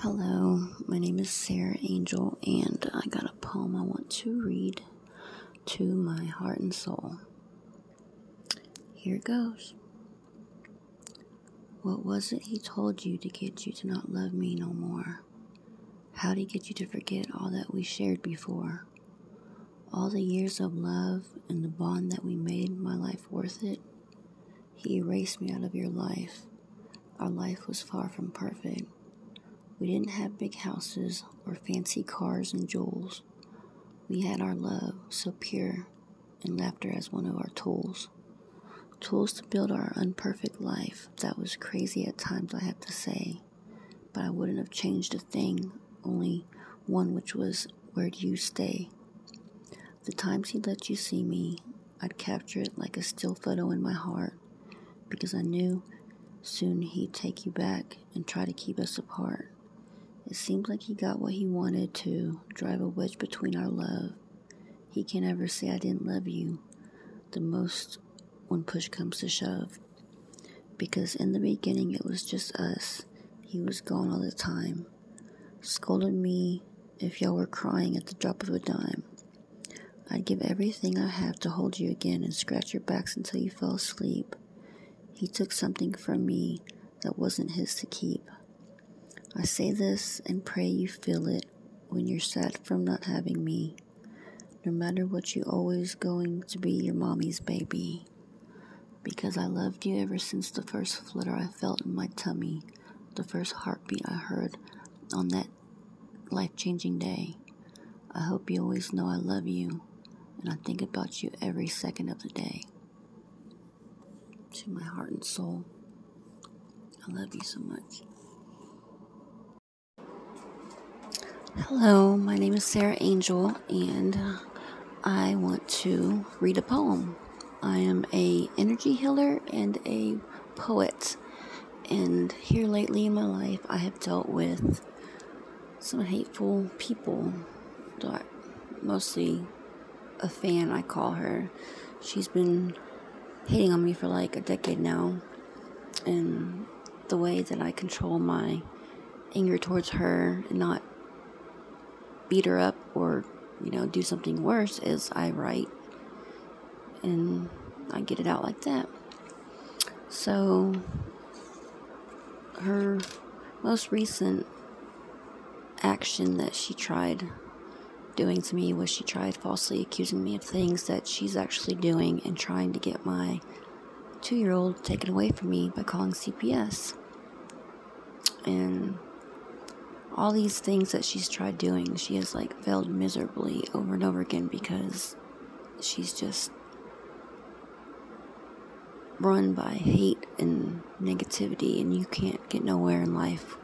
Hello, my name is Sarah Angel, and I got a poem I want to read to my heart and soul. Here it goes. What was it he told you to get you to not love me no more? How did he get you to forget all that we shared before? All the years of love and the bond that we made my life worth it? He erased me out of your life. Our life was far from perfect. We didn't have big houses or fancy cars and jewels. We had our love, so pure, and laughter as one of our tools. Tools to build our unperfect life. That was crazy at times, I have to say. But I wouldn't have changed a thing, only one which was where do you stay? The times he let you see me, I'd capture it like a still photo in my heart because I knew soon he'd take you back and try to keep us apart. It seems like he got what he wanted to drive a wedge between our love. He can never say I didn't love you the most when push comes to shove. Because in the beginning it was just us. He was gone all the time. Scolded me if y'all were crying at the drop of a dime. I'd give everything I have to hold you again and scratch your backs until you fell asleep. He took something from me that wasn't his to keep. I say this and pray you feel it when you're sad from not having me. No matter what, you always going to be your mommy's baby. Because I loved you ever since the first flutter I felt in my tummy, the first heartbeat I heard on that life changing day. I hope you always know I love you, and I think about you every second of the day. To my heart and soul, I love you so much. Hello, my name is Sarah Angel, and uh, I want to read a poem. I am a energy healer and a poet, and here lately in my life, I have dealt with some hateful people. Mostly a fan, I call her. She's been hating on me for like a decade now, and the way that I control my anger towards her and not beat her up or, you know, do something worse is I write and I get it out like that. So, her most recent action that she tried doing to me was she tried falsely accusing me of things that she's actually doing and trying to get my two year old taken away from me by calling CPS. And all these things that she's tried doing, she has like failed miserably over and over again because she's just run by hate and negativity, and you can't get nowhere in life,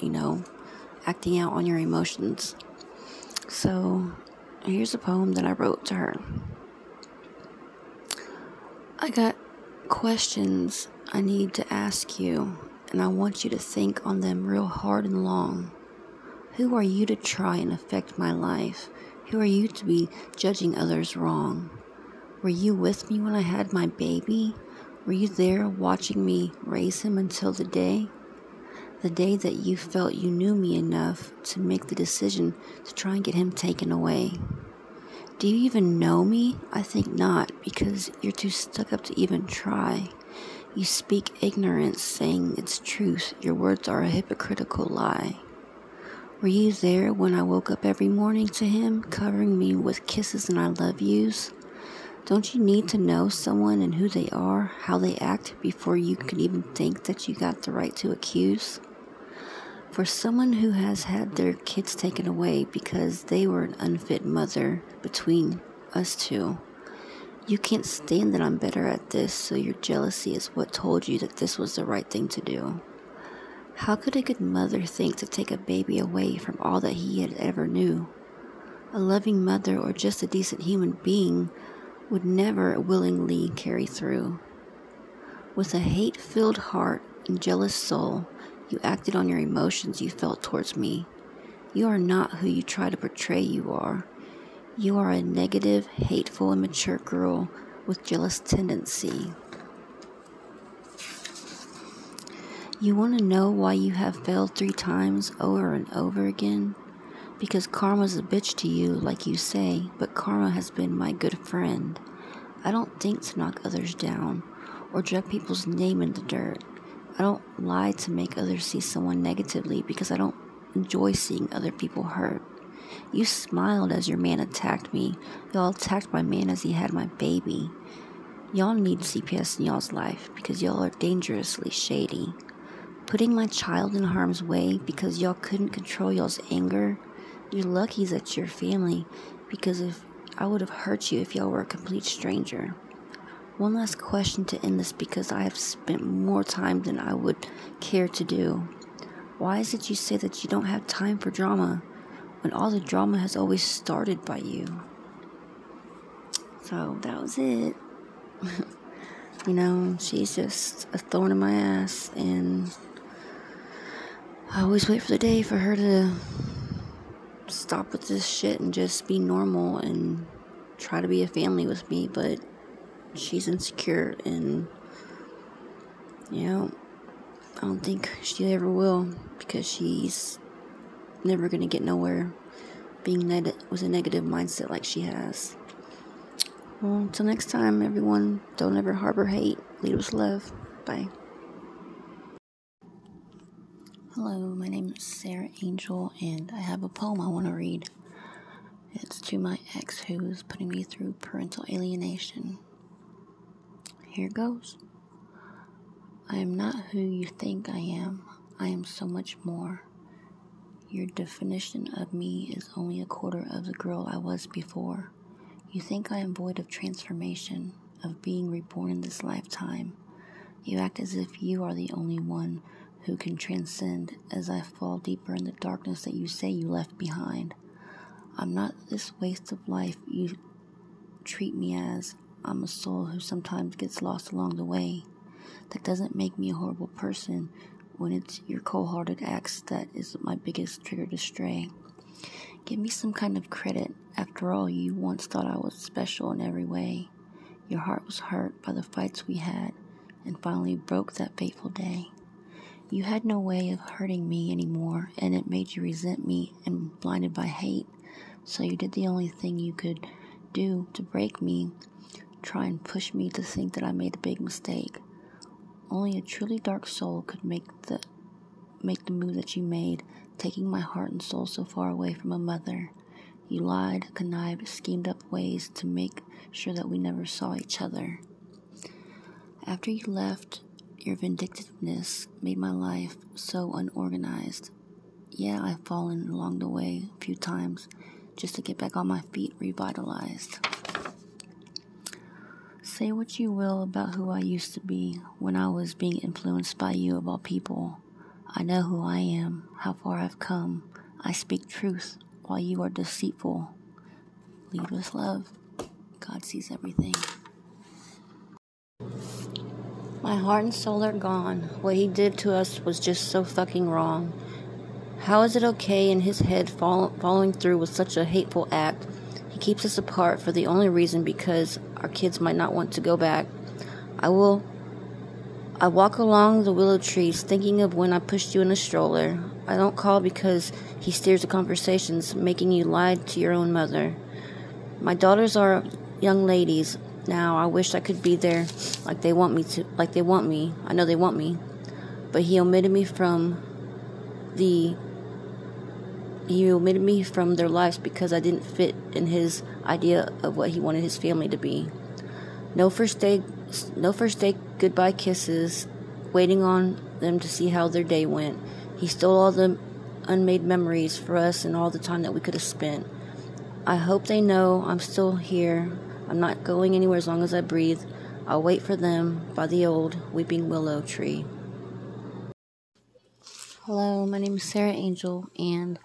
you know, acting out on your emotions. So, here's a poem that I wrote to her. I got questions I need to ask you and I want you to think on them real hard and long. Who are you to try and affect my life? Who are you to be judging others wrong? Were you with me when I had my baby? Were you there watching me raise him until the day? The day that you felt you knew me enough to make the decision to try and get him taken away. Do you even know me? I think not, because you're too stuck up to even try. You speak ignorance, saying it's truth. Your words are a hypocritical lie. Were you there when I woke up every morning to him, covering me with kisses and I love yous? Don't you need to know someone and who they are, how they act, before you can even think that you got the right to accuse? For someone who has had their kids taken away because they were an unfit mother between us two, you can't stand that I'm better at this, so your jealousy is what told you that this was the right thing to do. How could a good mother think to take a baby away from all that he had ever knew? A loving mother or just a decent human being would never willingly carry through. With a hate filled heart and jealous soul, you acted on your emotions you felt towards me. You are not who you try to portray you are. You are a negative, hateful, immature girl with jealous tendency. You want to know why you have failed three times over and over again? Because karma's a bitch to you, like you say, but karma has been my good friend. I don't think to knock others down or drag people's name in the dirt. I don't lie to make others see someone negatively because I don't enjoy seeing other people hurt. You smiled as your man attacked me. Y'all attacked my man as he had my baby. Y'all need CPS in y'all's life because y'all are dangerously shady. Putting my child in harm's way because y'all couldn't control y'all's anger. You're lucky that you're family because if I would have hurt you if y'all were a complete stranger. One last question to end this because I have spent more time than I would care to do. Why is it you say that you don't have time for drama when all the drama has always started by you? So that was it. you know, she's just a thorn in my ass, and I always wait for the day for her to stop with this shit and just be normal and try to be a family with me, but she's insecure and you know I don't think she ever will because she's never gonna get nowhere being neg- with a negative mindset like she has. Well, until next time, everyone, don't ever harbor hate. Lead with love. Bye. Hello, my name is Sarah Angel, and I have a poem I want to read. It's to my ex who is putting me through parental alienation. Here goes. I am not who you think I am. I am so much more. Your definition of me is only a quarter of the girl I was before. You think I am void of transformation, of being reborn in this lifetime. You act as if you are the only one who can transcend as I fall deeper in the darkness that you say you left behind. I'm not this waste of life you treat me as. I'm a soul who sometimes gets lost along the way. That doesn't make me a horrible person when it's your cold hearted acts that is my biggest trigger to stray. Give me some kind of credit. After all, you once thought I was special in every way. Your heart was hurt by the fights we had and finally broke that fateful day. You had no way of hurting me anymore, and it made you resent me and blinded by hate. So you did the only thing you could do to break me try and push me to think that I made a big mistake. Only a truly dark soul could make the make the move that you made, taking my heart and soul so far away from a mother. You lied, connived, schemed up ways to make sure that we never saw each other. After you left, your vindictiveness made my life so unorganized. Yeah, I've fallen along the way a few times just to get back on my feet revitalized. Say what you will about who I used to be when I was being influenced by you, of all people. I know who I am, how far I've come. I speak truth while you are deceitful. Lead with love. God sees everything. My heart and soul are gone. What he did to us was just so fucking wrong. How is it okay in his head follow- following through with such a hateful act? Keeps us apart for the only reason because our kids might not want to go back. I will. I walk along the willow trees thinking of when I pushed you in a stroller. I don't call because he steers the conversations, making you lie to your own mother. My daughters are young ladies now. I wish I could be there like they want me to, like they want me. I know they want me. But he omitted me from the he omitted me from their lives because I didn't fit in his idea of what he wanted his family to be. No first day, no first day goodbye kisses, waiting on them to see how their day went. He stole all the unmade memories for us and all the time that we could have spent. I hope they know I'm still here. I'm not going anywhere as long as I breathe. I'll wait for them by the old weeping willow tree. Hello, my name is Sarah Angel, and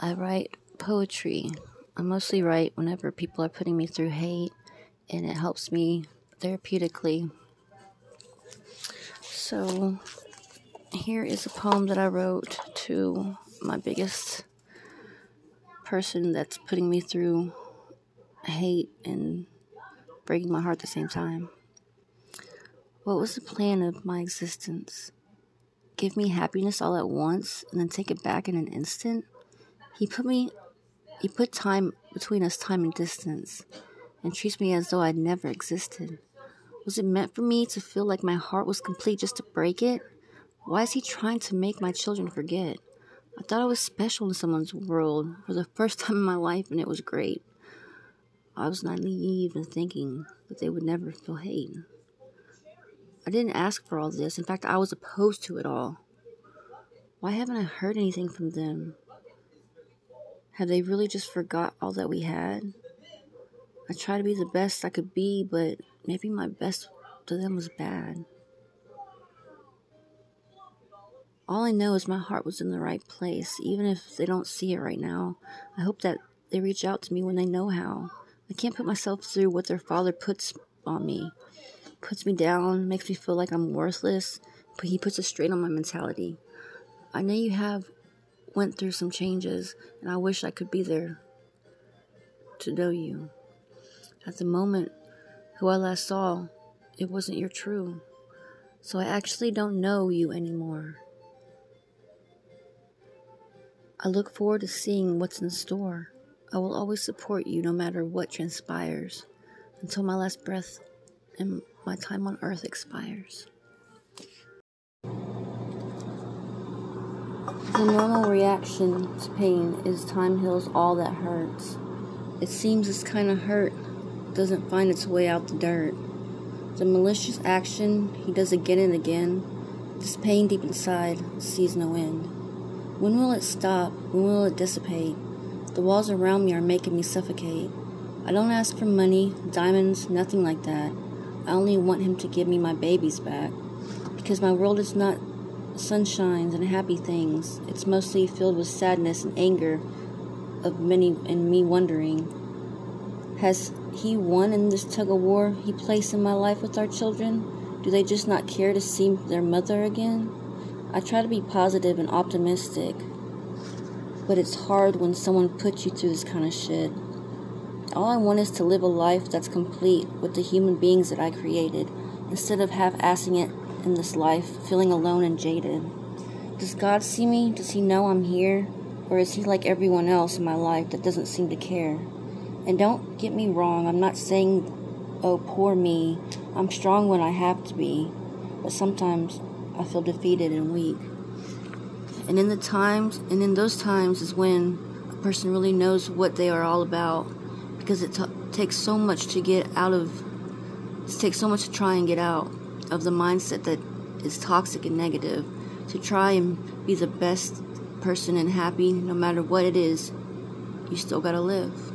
I write poetry. I mostly write whenever people are putting me through hate, and it helps me therapeutically. So, here is a poem that I wrote to my biggest person that's putting me through hate and breaking my heart at the same time. What was the plan of my existence? give me happiness all at once and then take it back in an instant. He put me he put time between us time and distance and treats me as though I'd never existed. Was it meant for me to feel like my heart was complete just to break it? Why is he trying to make my children forget? I thought I was special in someone's world for the first time in my life and it was great. I was naive in thinking that they would never feel hate. I didn't ask for all this. In fact, I was opposed to it all. Why haven't I heard anything from them? Have they really just forgot all that we had? I tried to be the best I could be, but maybe my best to them was bad. All I know is my heart was in the right place, even if they don't see it right now. I hope that they reach out to me when they know how. I can't put myself through what their father puts on me. Puts me down, makes me feel like I'm worthless, but he puts a strain on my mentality. I know you have went through some changes, and I wish I could be there to know you. At the moment, who I last saw, it wasn't your true. So I actually don't know you anymore. I look forward to seeing what's in store. I will always support you no matter what transpires until my last breath and my time on earth expires. The normal reaction to pain is time heals all that hurts. It seems this kind of hurt doesn't find its way out the dirt. The malicious action he does again and again, this pain deep inside sees no end. When will it stop? When will it dissipate? The walls around me are making me suffocate. I don't ask for money, diamonds, nothing like that. I only want him to give me my babies back. Because my world is not sunshines and happy things. It's mostly filled with sadness and anger of many and me wondering has he won in this tug of war he placed in my life with our children? Do they just not care to see their mother again? I try to be positive and optimistic, but it's hard when someone puts you through this kind of shit. All I want is to live a life that's complete with the human beings that I created, instead of half assing it in this life, feeling alone and jaded. Does God see me? Does He know I'm here? Or is He like everyone else in my life that doesn't seem to care? And don't get me wrong, I'm not saying, oh, poor me. I'm strong when I have to be, but sometimes I feel defeated and weak. And in the times, and in those times is when a person really knows what they are all about, because it t- takes so much to get out of. It takes so much to try and get out of the mindset that is toxic and negative. To try and be the best person and happy, no matter what it is, you still gotta live.